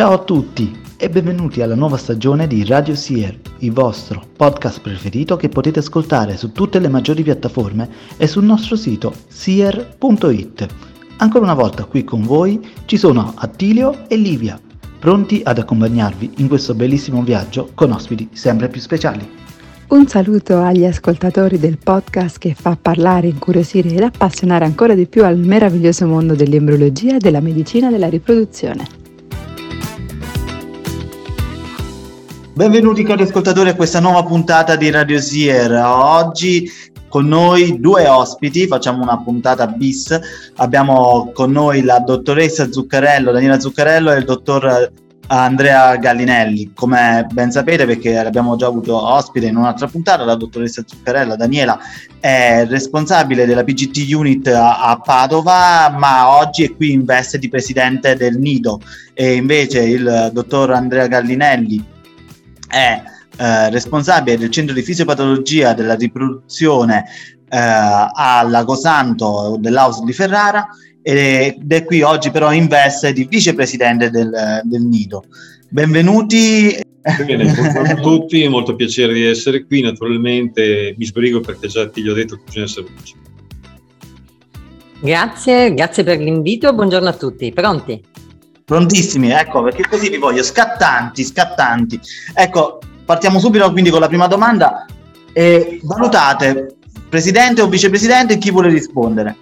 Ciao a tutti e benvenuti alla nuova stagione di Radio Seer, il vostro podcast preferito che potete ascoltare su tutte le maggiori piattaforme e sul nostro sito seer.it. Ancora una volta qui con voi ci sono Attilio e Livia, pronti ad accompagnarvi in questo bellissimo viaggio con ospiti sempre più speciali. Un saluto agli ascoltatori del podcast che fa parlare, incuriosire ed appassionare ancora di più al meraviglioso mondo dell'embriologia e della medicina della riproduzione. Benvenuti cari ascoltatori a questa nuova puntata di Radio Sier. Oggi con noi due ospiti, facciamo una puntata bis. Abbiamo con noi la dottoressa Zuccarello, Daniela Zuccarello e il dottor Andrea Gallinelli. Come ben sapete, perché l'abbiamo già avuto ospite in un'altra puntata, la dottoressa Zuccarella Daniela è responsabile della PGT Unit a, Padova, ma oggi è qui in veste di presidente del Nido e invece il dottor Andrea Gallinelli è eh, responsabile del centro di fisiopatologia della riproduzione eh, a Lagosanto dell'Aus di Ferrara ed è qui oggi però in veste di vicepresidente del, del Nido. Benvenuti. Bene, buongiorno a tutti, è molto piacere di essere qui, naturalmente mi sbrigo perché già ti ho detto che bisogna essere veloci. Grazie, grazie per l'invito, buongiorno a tutti, pronti? Prontissimi, ecco, perché così vi voglio, scattanti, scattanti. Ecco, partiamo subito quindi con la prima domanda. Eh, valutate, presidente o vicepresidente, chi vuole rispondere?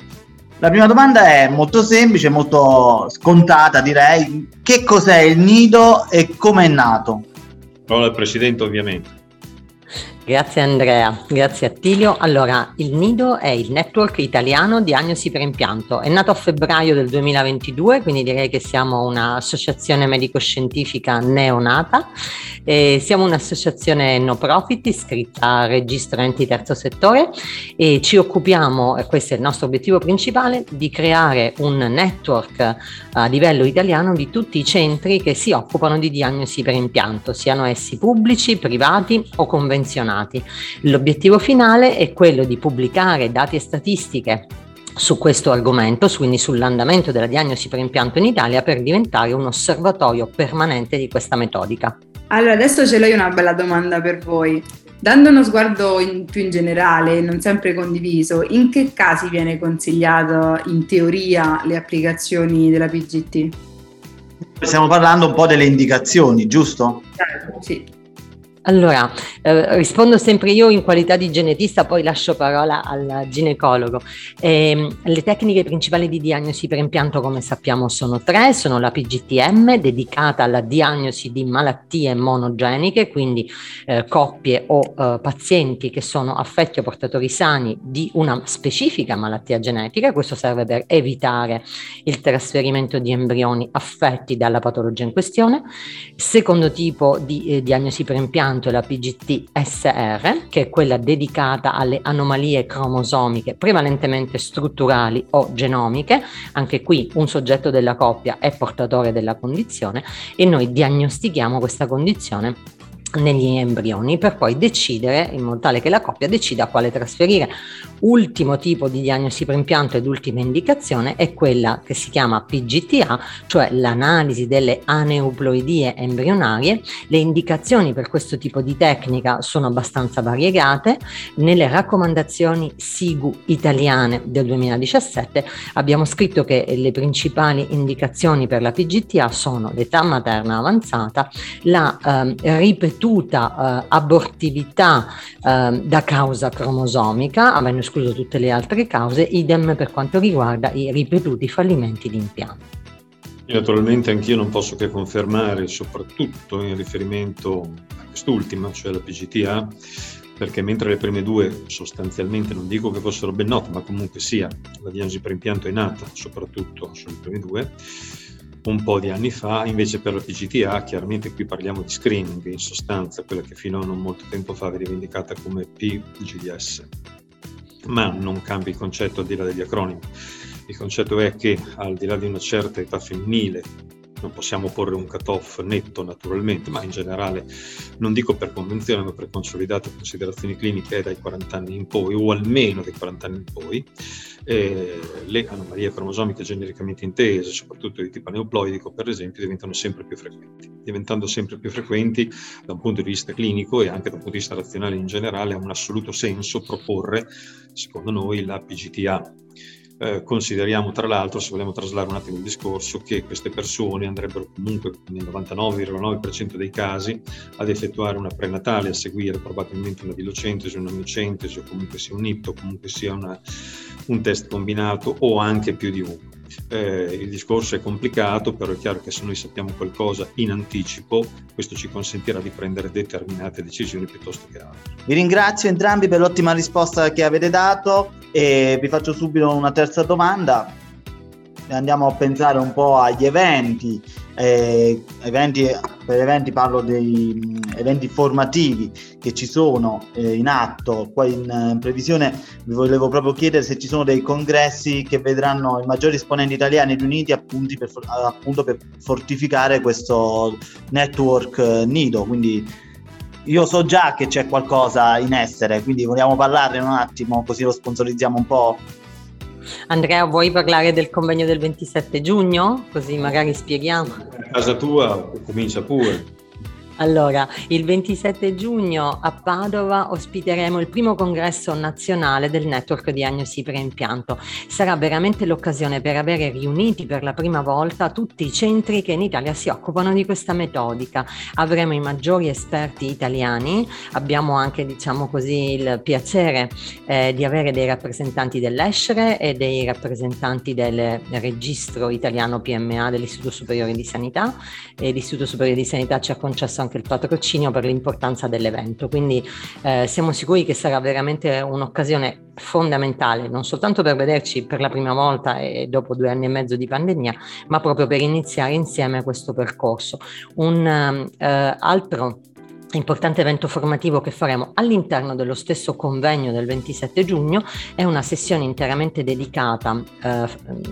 La prima domanda è molto semplice, molto scontata direi. Che cos'è il nido e come è nato? Parola al Presidente ovviamente. Grazie Andrea, grazie Attilio. Allora, il Nido è il network italiano diagnosi per impianto. È nato a febbraio del 2022, quindi direi che siamo un'associazione medico-scientifica neonata. E siamo un'associazione no profit iscritta al registro enti terzo settore e ci occupiamo, e questo è il nostro obiettivo principale, di creare un network a livello italiano di tutti i centri che si occupano di diagnosi per impianto, siano essi pubblici, privati o convenzionali aggiornati. L'obiettivo finale è quello di pubblicare dati e statistiche su questo argomento, quindi sull'andamento della diagnosi per impianto in Italia, per diventare un osservatorio permanente di questa metodica. Allora, adesso ce l'ho io una bella domanda per voi. Dando uno sguardo in, più in generale, non sempre condiviso, in che casi viene consigliato in teoria le applicazioni della PGT? Stiamo parlando un po' delle indicazioni, giusto? Certo, sì. Allora, eh, rispondo sempre io in qualità di genetista, poi lascio parola al ginecologo. Eh, le tecniche principali di diagnosi per impianto, come sappiamo, sono tre, sono la PGTM, dedicata alla diagnosi di malattie monogeniche, quindi eh, coppie o eh, pazienti che sono affetti o portatori sani di una specifica malattia genetica, questo serve per evitare il trasferimento di embrioni affetti dalla patologia in questione. Secondo tipo di eh, diagnosi per impianto, soltanto la PGT-SR, che è quella dedicata alle anomalie cromosomiche prevalentemente strutturali o genomiche. Anche qui un soggetto della coppia è portatore della condizione e noi diagnostichiamo questa condizione negli embrioni per poi decidere in modo tale che la coppia decida quale trasferire. Ultimo tipo di diagnosi per impianto ed ultima indicazione è quella che si chiama PGTA, cioè l'analisi delle aneuploidie embrionarie. Le indicazioni per questo tipo di tecnica sono abbastanza variegate. Nelle raccomandazioni SIGU italiane del 2017 abbiamo scritto che le principali indicazioni per la PGTA sono l'età materna avanzata, la eh, ripetizione ripetuta eh, abortività eh, da causa cromosomica, avendo escluso tutte le altre cause, idem per quanto riguarda i ripetuti fallimenti di impianto. Naturalmente anch'io non posso che confermare, soprattutto in riferimento a quest'ultima, cioè la PGTA, perché mentre le prime due sostanzialmente non dico che fossero ben note, ma comunque sia, la diagnosi per impianto è nata soprattutto sulle prime due, un po' di anni fa, invece per la PGTA chiaramente qui parliamo di screening, in sostanza quella che fino a non molto tempo fa veniva indicata come PGDS, ma non cambia il concetto al di là degli acronimi. Il concetto è che al di là di una certa età femminile, non possiamo porre un cut-off netto naturalmente, ma in generale, non dico per convenzione, ma per consolidate considerazioni cliniche è dai 40 anni in poi, o almeno dai 40 anni in poi, eh, le anomalie cromosomiche genericamente intese, soprattutto di tipo neoploidico per esempio, diventano sempre più frequenti. Diventando sempre più frequenti da un punto di vista clinico e anche da un punto di vista razionale in generale, ha un assoluto senso proporre, secondo noi, la PGTA eh, consideriamo tra l'altro, se vogliamo traslare un attimo il discorso, che queste persone andrebbero comunque nel 99,9% dei casi ad effettuare una prenatale, a seguire probabilmente una dilocentesi, una miocentesi o comunque sia un ipto, comunque sia una, un test combinato o anche più di uno. Eh, il discorso è complicato, però è chiaro che se noi sappiamo qualcosa in anticipo, questo ci consentirà di prendere determinate decisioni piuttosto che altre. Vi ringrazio entrambi per l'ottima risposta che avete dato e vi faccio subito una terza domanda. Andiamo a pensare un po' agli eventi eh, eventi, per eventi parlo dei mm, eventi formativi che ci sono eh, in atto, qua in, in, previsione vi volevo proprio chiedere se ci sono dei congressi che vedranno i maggiori esponenti italiani riuniti appunto per, appunto per fortificare questo network eh, nido, quindi io so già che c'è qualcosa in essere, quindi vogliamo parlarne un attimo così lo sponsorizziamo un po'. Andrea, vuoi parlare del convegno del 27 giugno? Così magari spieghiamo. A casa tua comincia pure. Allora, il 27 giugno a Padova ospiteremo il primo congresso nazionale del network diagnosi preimpianto. Sarà veramente l'occasione per avere riuniti per la prima volta tutti i centri che in Italia si occupano di questa metodica. Avremo i maggiori esperti italiani, abbiamo anche, diciamo così, il piacere eh, di avere dei rappresentanti dell'ESCRE e dei rappresentanti del registro italiano PMA dell'Istituto Superiore di Sanità. E L'Istituto Superiore di Sanità ci ha concesso anche il patrocinio per l'importanza dell'evento. Quindi eh, siamo sicuri che sarà veramente un'occasione fondamentale, non soltanto per vederci per la prima volta e dopo due anni e mezzo di pandemia, ma proprio per iniziare insieme questo percorso. Un eh, altro importante evento formativo che faremo all'interno dello stesso convegno del 27 giugno è una sessione interamente dedicata, eh,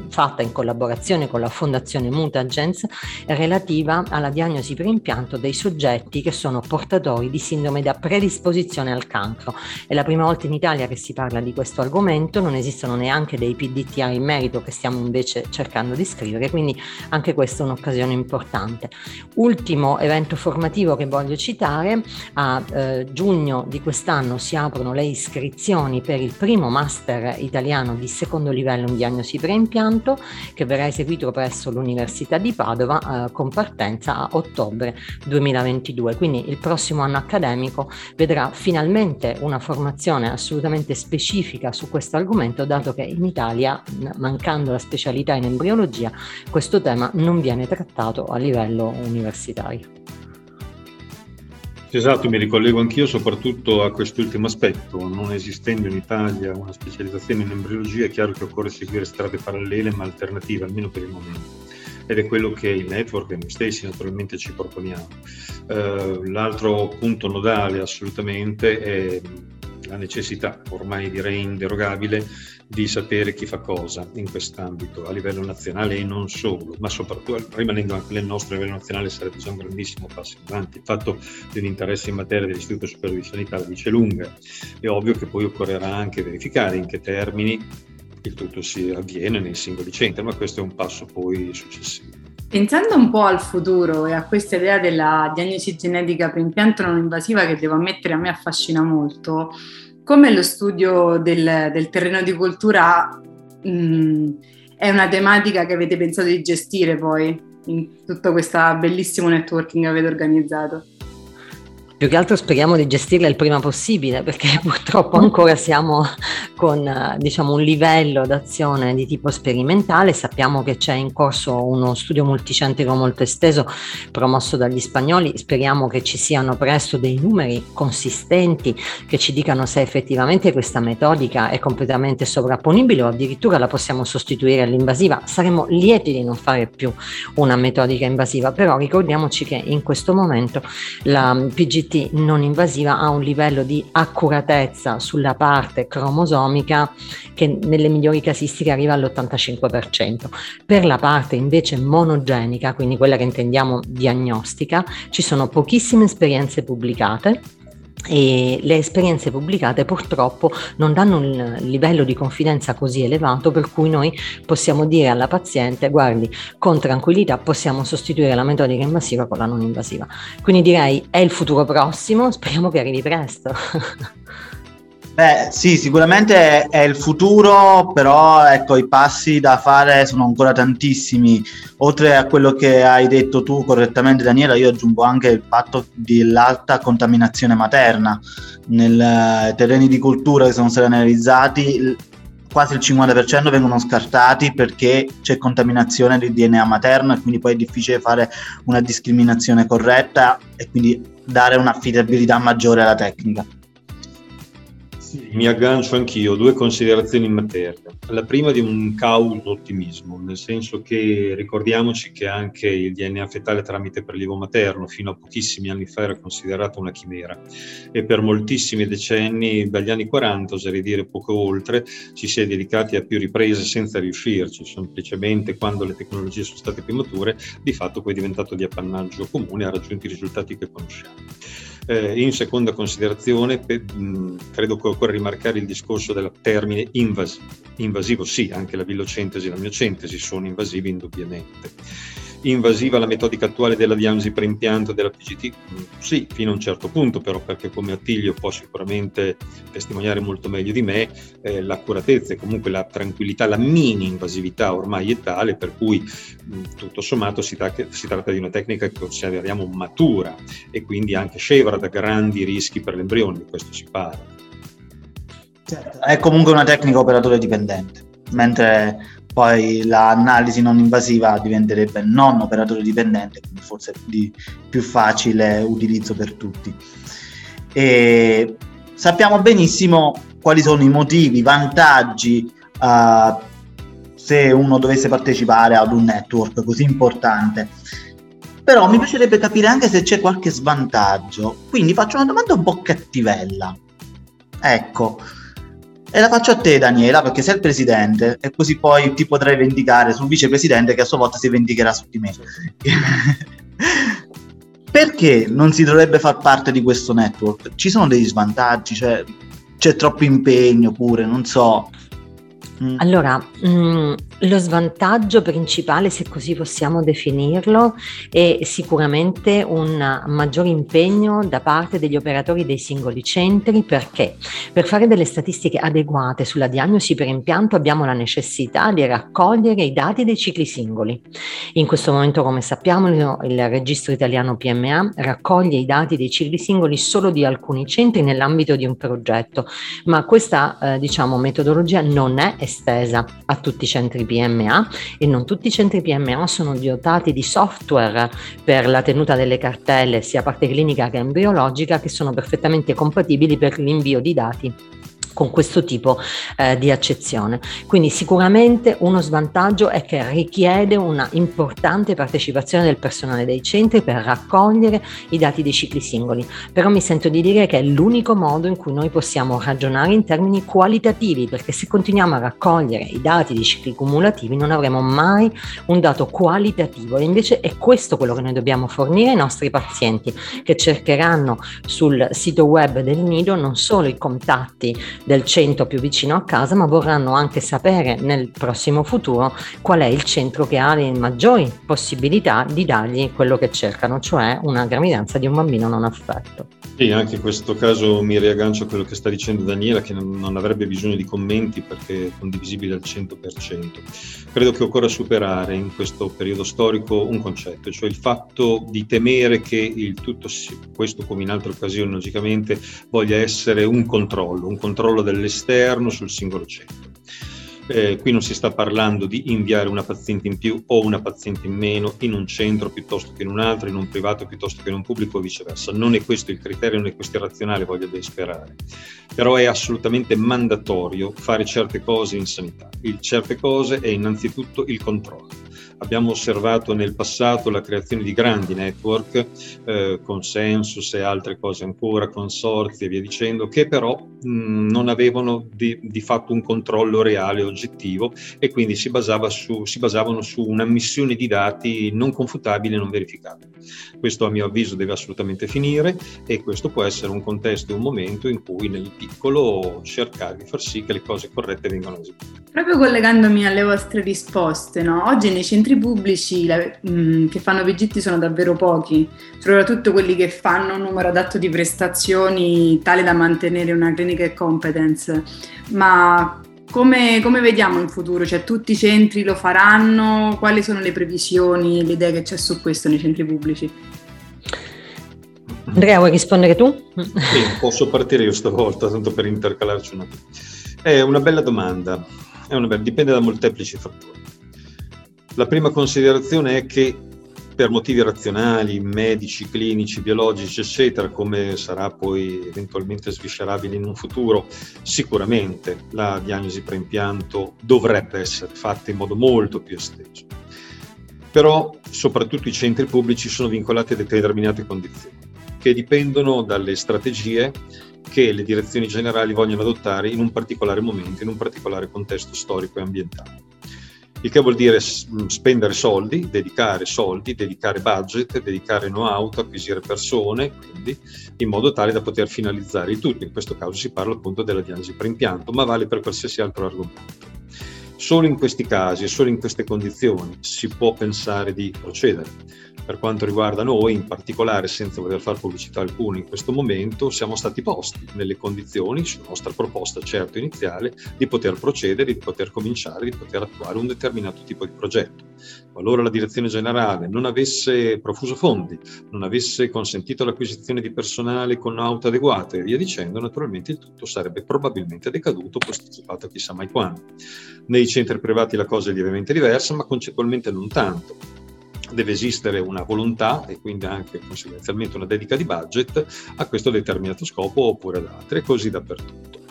fatta in collaborazione con la Fondazione Mutagens, relativa alla diagnosi per impianto dei soggetti che sono portatori di sindrome da predisposizione al cancro. È la prima volta in Italia che si parla di questo argomento, non esistono neanche dei PDTA in merito che stiamo invece cercando di scrivere, quindi anche questa è un'occasione importante. Ultimo evento formativo che voglio citare particolare a eh, giugno di quest'anno si aprono le iscrizioni per il primo master italiano di secondo livello in diagnosi preimpianto che verrà eseguito presso l'Università di Padova eh, con partenza a ottobre 2022. Quindi il prossimo anno accademico vedrà finalmente una formazione assolutamente specifica su questo argomento dato che in Italia, mancando la specialità in embriologia, questo tema non viene trattato a livello universitario. Esatto, mi ricollego anch'io soprattutto a quest'ultimo aspetto. Non esistendo in Italia una specializzazione in embriologia, è chiaro che occorre seguire strade parallele ma alternative, almeno per il momento. Ed è quello che il network e noi stessi naturalmente ci proponiamo. Uh, l'altro punto nodale assolutamente è la necessità, ormai direi inderogabile, di sapere chi fa cosa in quest'ambito a livello nazionale e non solo, ma soprattutto rimanendo anche nel nostro livello nazionale sarebbe già un grandissimo passo in avanti. Il fatto dell'interesse in materia dell'Istituto Superiore di Sanità la dice lunga. È ovvio che poi occorrerà anche verificare in che termini il tutto si avviene nei singoli centri, ma questo è un passo poi successivo. Pensando un po' al futuro e a questa idea della diagnosi genetica per impianto non invasiva che devo ammettere a me affascina molto, come lo studio del, del terreno di coltura mh, mm, è una tematica che avete pensato di gestire poi in tutto questo bellissimo networking che avete organizzato? Più che altro speriamo di gestirla il prima possibile perché purtroppo ancora siamo con diciamo, un livello d'azione di tipo sperimentale. Sappiamo che c'è in corso uno studio multicentrico molto esteso promosso dagli spagnoli. Speriamo che ci siano presto dei numeri consistenti che ci dicano se effettivamente questa metodica è completamente sovrapponibile o addirittura la possiamo sostituire all'invasiva. Saremo lieti di non fare più una metodica invasiva, però ricordiamoci che in questo momento la PGT PGT non invasiva ha un livello di accuratezza sulla parte cromosomica che nelle migliori casistiche arriva all'85%. Per la parte invece monogenica, quindi quella che intendiamo diagnostica, ci sono pochissime esperienze pubblicate e le esperienze pubblicate purtroppo non danno un livello di confidenza così elevato per cui noi possiamo dire alla paziente guardi con tranquillità possiamo sostituire la metodica invasiva con la non invasiva quindi direi è il futuro prossimo speriamo che arrivi presto Beh, sì, sicuramente è il futuro, però ecco, i passi da fare sono ancora tantissimi. Oltre a quello che hai detto tu correttamente, Daniela, io aggiungo anche il fatto dell'alta contaminazione materna. Nei eh, terreni di cultura che sono stati analizzati, quasi il 50% vengono scartati perché c'è contaminazione di DNA materno e quindi poi è difficile fare una discriminazione corretta e quindi dare un'affidabilità maggiore alla tecnica. Mi aggancio anch'io, due considerazioni in materia. La prima di un cauto ottimismo, nel senso che ricordiamoci che anche il DNA fetale tramite prelievo materno fino a pochissimi anni fa era considerato una chimera e per moltissimi decenni, dagli anni 40, oserei dire poco oltre, ci si è dedicati a più riprese senza riuscirci, semplicemente quando le tecnologie sono state più mature, di fatto poi è diventato di appannaggio comune e ha raggiunto i risultati che conosciamo. Eh, in seconda considerazione, pe- mh, credo che occorre rimarcare il discorso del termine invasivo. Invasivo sì, anche la villocentesi e la miocentesi sono invasivi indubbiamente invasiva la metodica attuale della diagnosi per impianto della PGT? Mm, sì, fino a un certo punto, però perché come Attilio può sicuramente testimoniare molto meglio di me, eh, l'accuratezza e comunque la tranquillità, la mini invasività ormai è tale per cui mh, mm, tutto sommato si, ta- si, tratta di una tecnica che consideriamo matura e quindi anche scevra da grandi rischi per l'embrione, di questo si parla. Certo. È comunque una tecnica operatore dipendente, mentre poi l'analisi non invasiva diventerebbe non operatore dipendente, quindi forse di più facile utilizzo per tutti. E sappiamo benissimo quali sono i motivi, i vantaggi uh, se uno dovesse partecipare ad un network così importante. Però mi piacerebbe capire anche se c'è qualche svantaggio. Quindi faccio una domanda un po' cattivella. Ecco, e la faccio a te, Daniela, perché sei il presidente e così poi ti potrai vendicare sul vicepresidente che a sua volta si vendicherà su di me. perché non si dovrebbe far parte di questo network? Ci sono degli svantaggi, cioè, c'è troppo impegno pure, non so. Mm. Allora, mh, mm, lo svantaggio principale, se così possiamo definirlo, è sicuramente un maggior impegno da parte degli operatori dei singoli centri perché per fare delle statistiche adeguate sulla diagnosi per impianto abbiamo la necessità di raccogliere i dati dei cicli singoli. In questo momento, come sappiamo, il registro italiano PMA raccoglie i dati dei cicli singoli solo di alcuni centri nell'ambito di un progetto, ma questa eh, diciamo, metodologia non è estesa a tutti i centri PMA e non tutti i centri PMA sono dotati di software per la tenuta delle cartelle sia parte clinica che embriologica che sono perfettamente compatibili per l'invio di dati con questo tipo eh, di accezione. Quindi sicuramente uno svantaggio è che richiede una importante partecipazione del personale dei centri per raccogliere i dati dei cicli singoli, però mi sento di dire che è l'unico modo in cui noi possiamo ragionare in termini qualitativi, perché se continuiamo a raccogliere i dati dei cicli cumulativi non avremo mai un dato qualitativo e invece è questo quello che noi dobbiamo fornire ai nostri pazienti che cercheranno sul sito web del Nido non solo i contatti del centro più vicino a casa, ma vorranno anche sapere nel prossimo futuro qual è il centro che ha le maggiori possibilità di dargli quello che cercano, cioè una gravidanza di un bambino non affetto. Sì, anche in questo caso mi riaggancio a quello che sta dicendo Daniela, che non avrebbe bisogno di commenti perché è condivisibile al 100%. Credo che occorra superare in questo periodo storico un concetto, cioè il fatto di temere che il tutto, questo come in altre occasioni logicamente, voglia essere un controllo, un controllo controllo dell'esterno sul singolo centro. Eh, qui non si sta parlando di inviare una paziente in più o una paziente in meno in un centro piuttosto che in un altro, in un privato piuttosto che in un pubblico o viceversa. Non è questo il criterio, non è questo il razionale, voglio ben sperare. Però è assolutamente mandatorio fare certe cose in sanità. Il certe cose è innanzitutto il controllo Abbiamo osservato nel passato la creazione di grandi network, eh, consensus e altre cose ancora, consorzi e via dicendo, che però mh, non avevano di, di, fatto un controllo reale oggettivo e quindi si, basava su, si basavano su un'ammissione di dati non confutabili e non verificabili. Questo a mio avviso deve assolutamente finire e questo può essere un contesto e un momento in cui nel piccolo cercare di far sì che le cose corrette vengano eseguite. Proprio collegandomi alle vostre risposte, no? oggi nei centri pubblici la, mh, mm, che fanno PGT sono davvero pochi, soprattutto quelli che fanno un numero adatto di prestazioni tale da mantenere una clinical competence, ma come, come, vediamo in futuro? Cioè, tutti i centri lo faranno? Quali sono le previsioni, le idee che c'è su questo nei centri pubblici? Andrea, vuoi rispondere tu? Sì, posso partire io stavolta, tanto per intercalarci un attimo. È una bella domanda, è una bella, dipende da molteplici fattori. La prima considerazione è che per motivi razionali, medici, clinici, biologici, eccetera, come sarà poi eventualmente sviscerabile in un futuro, sicuramente la diagnosi preimpianto dovrebbe essere fatta in modo molto più esteso. Però soprattutto i centri pubblici sono vincolati a determinate condizioni che dipendono dalle strategie che le direzioni generali vogliono adottare in un particolare momento, in un particolare contesto storico e ambientale il che vuol dire mm, spendere soldi, dedicare soldi, dedicare budget, dedicare know-how, acquisire persone, quindi in modo tale da poter finalizzare il tutto. In questo caso si parla appunto della diagnosi per impianto, ma vale per qualsiasi altro argomento. Solo in questi casi e solo in queste condizioni si può pensare di procedere. Per quanto riguarda noi, in particolare, senza voler fare pubblicità alcuna in questo momento, siamo stati posti nelle condizioni, su nostra proposta certo iniziale, di poter procedere, di poter cominciare, di poter attuare un determinato tipo di progetto. Qualora la direzione generale non avesse profuso fondi, non avesse consentito l'acquisizione di personale con auto adeguate e via dicendo, naturalmente il tutto sarebbe probabilmente decaduto, posticipato chissà mai quando. Nei centri privati la cosa è lievemente diversa, ma concettualmente non tanto deve esistere una volontà e quindi anche conseguenzialmente una dedica di budget a questo determinato scopo oppure ad altri, e così dappertutto.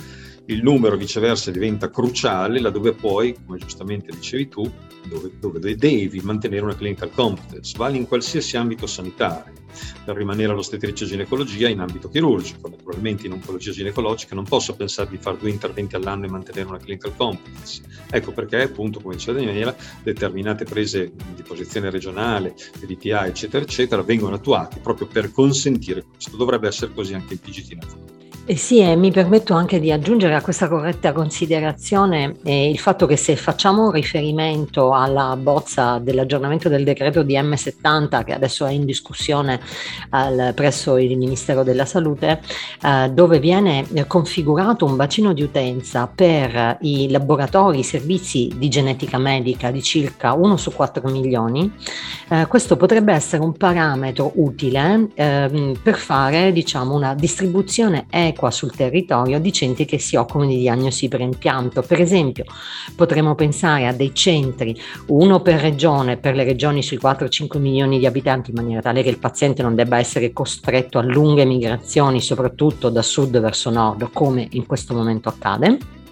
Il numero viceversa diventa cruciale laddove poi, come giustamente dicevi tu, dove, dove devi mantenere una clinical competence, vale in qualsiasi ambito sanitario per rimanere all'ostetricia ginecologia in ambito chirurgico. Naturalmente in oncologia ginecologica non posso pensare di fare due interventi all'anno e mantenere una clinical competence. Ecco perché, appunto, come diceva Daniela, determinate prese di posizione regionale, DTA, eccetera, eccetera, vengono attuate proprio per consentire questo. Dovrebbe essere così anche il PGT nel futuro. Eh sì, e mi permetto anche di aggiungere a questa corretta considerazione eh, il fatto che se facciamo riferimento alla bozza dell'aggiornamento del decreto di M70 che adesso è in discussione al, presso il Ministero della Salute, eh, dove viene configurato un bacino di utenza per i laboratori, i servizi di genetica medica di circa 1 su 4 milioni, eh, questo potrebbe essere un parametro utile ehm, per fare diciamo, una distribuzione equa equa sul territorio di centri che si occupano di diagnosi per impianto. Per esempio, potremmo pensare a dei centri, uno per regione, per le regioni sui 4-5 milioni di abitanti, in maniera tale che il paziente non debba essere costretto a lunghe migrazioni, soprattutto da sud verso nord, come in questo momento accade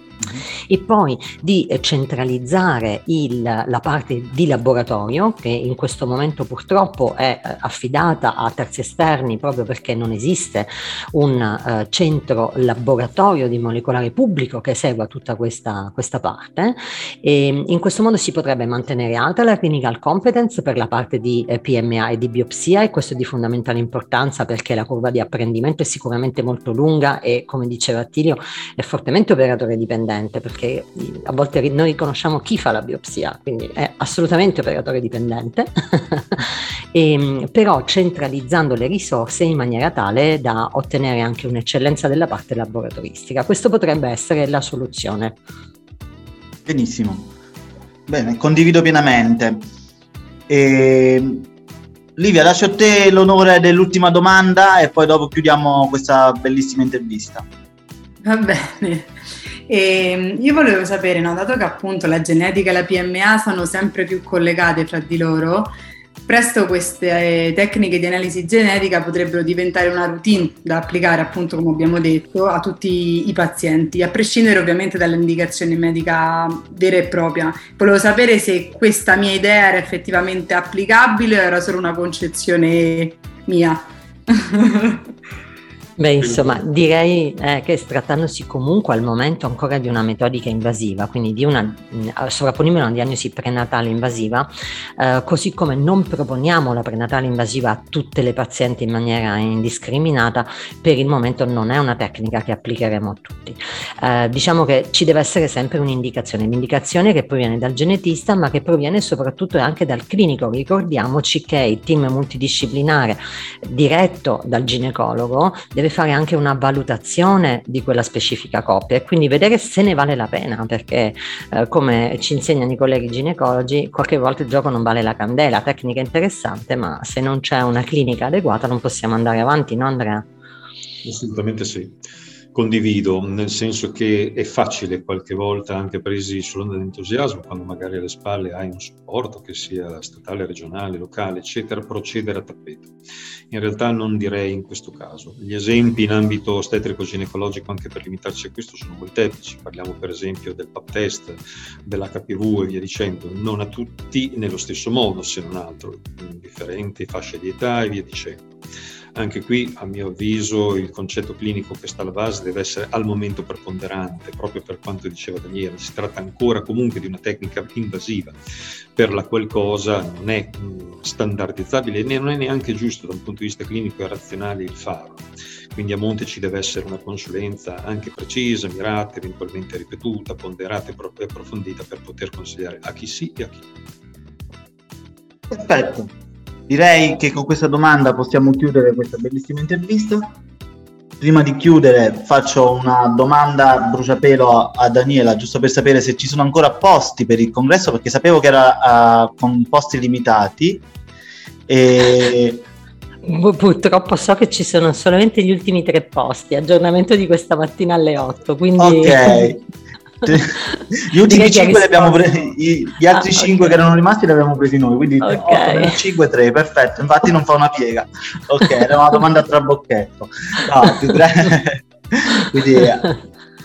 e poi di centralizzare il, la parte di laboratorio che in questo momento purtroppo è eh, affidata a terzi esterni proprio perché non esiste un uh, centro laboratorio di molecolare pubblico che segua tutta questa, questa parte. E in questo modo si potrebbe mantenere alta la clinical competence per la parte di eh, PMA e di biopsia e questo è di fondamentale importanza perché la curva di apprendimento è sicuramente molto lunga e come diceva Attilio è fortemente operatore dipendente dipendente, perché a volte noi riconosciamo chi fa la biopsia, quindi è assolutamente operatore dipendente, e, ehm, però centralizzando le risorse in maniera tale da ottenere anche un'eccellenza della parte laboratoristica. Questo potrebbe essere la soluzione. Benissimo, bene, condivido pienamente. E... Livia, lascio a te l'onore dell'ultima domanda e poi dopo chiudiamo questa bellissima intervista. Va bene. E ehm, io volevo sapere, no, dato che appunto la genetica e la PMA sono sempre più collegate fra di loro, presto queste tecniche di analisi genetica potrebbero diventare una routine da applicare, appunto come abbiamo detto, a tutti i pazienti, a prescindere ovviamente dall'indicazione medica vera e propria. Volevo sapere se questa mia idea era effettivamente applicabile o era solo una concezione mia. Beh, insomma, direi eh, che trattandosi comunque al momento ancora di una metodica invasiva, quindi di una mm, sovrapponibile a una diagnosi prenatale invasiva, eh, così come non proponiamo la prenatale invasiva a tutte le pazienti in maniera indiscriminata, per il momento non è una tecnica che applicheremo a tutti. Eh, diciamo che ci deve essere sempre un'indicazione, l'indicazione che proviene dal genetista, ma che proviene soprattutto anche dal clinico. Ricordiamoci che il team multidisciplinare diretto dal ginecologo deve deve fare anche una valutazione di quella specifica coppia e quindi vedere se ne vale la pena, perché eh, come ci insegnano i colleghi ginecologi, qualche volta il gioco non vale la candela, tecnica interessante, ma se non c'è una clinica adeguata non possiamo andare avanti, no Andrea? Assolutamente sì condivido, nel senso che è facile qualche volta, anche presi sull'onda dell'entusiasmo, quando magari alle spalle hai un supporto, che sia statale, regionale, locale, eccetera, procedere a tappeto. In realtà non direi in questo caso. Gli esempi in ambito ostetrico-ginecologico, anche per limitarci a questo, sono molteplici. Parliamo per esempio del PAP test, dell'HPV e via dicendo, non a tutti nello stesso modo, se non altro, in differenti fasce di età e via dicendo. Anche qui, a mio avviso, il concetto clinico che sta alla base deve essere al momento preponderante, proprio per quanto diceva Daniele. Si tratta ancora comunque di una tecnica invasiva, per la qual cosa non è mm, standardizzabile e non è neanche giusto da un punto di vista clinico e razionale il farlo. Quindi a monte ci deve essere una consulenza anche precisa, mirata, eventualmente ripetuta, ponderata e approfondita per poter consigliare a chi sì e a chi no. Perfetto. Direi che con questa domanda possiamo chiudere questa bellissima intervista. Prima di chiudere faccio una domanda bruciapelo a Daniela, giusto per sapere se ci sono ancora posti per il congresso, perché sapevo che era uh, con posti limitati. E... Purtroppo so che ci sono solamente gli ultimi tre posti, aggiornamento di questa mattina alle 8, quindi... Ok. Gli ultimi 5 li abbiamo presi, gli altri ah, 5 okay. che erano rimasti li abbiamo presi noi, quindi okay. 8, 5, 3, perfetto, infatti non fa una piega. Ok, era una domanda a trabocchetto. No, quindi,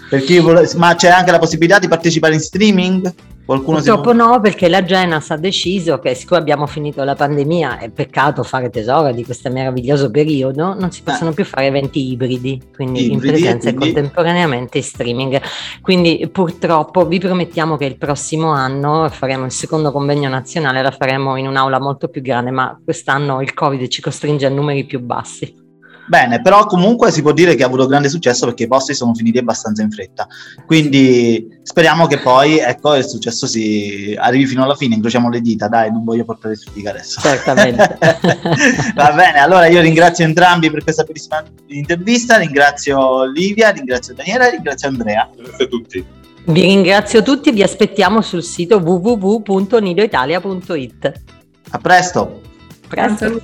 per chi vuole... Ma c'è anche la possibilità di partecipare in streaming? Qualcuno Purtroppo si... no, perché la Genas ha deciso che siccome abbiamo finito la pandemia, è peccato fare tesoro di questo meraviglioso periodo, non si possono eh. più fare eventi ibridi, quindi ibridi, in presenza quindi... e contemporaneamente in streaming. Quindi purtroppo vi promettiamo che il prossimo anno faremo il secondo convegno nazionale, la faremo in un'aula molto più grande, ma quest'anno il Covid ci costringe a numeri più bassi. Bene, però comunque si può dire che ha avuto grande successo perché i posti sono finiti abbastanza in fretta. Quindi speriamo che poi ecco, il successo si arrivi fino alla fine, incrociamo le dita, dai, non voglio portare sfiga adesso. Certamente. Va bene, allora io ringrazio entrambi per questa bellissima intervista, ringrazio Livia, ringrazio Daniela e ringrazio Andrea. Grazie a tutti. Vi ringrazio tutti, vi aspettiamo sul sito www.nidoitalia.it. A presto. Presto.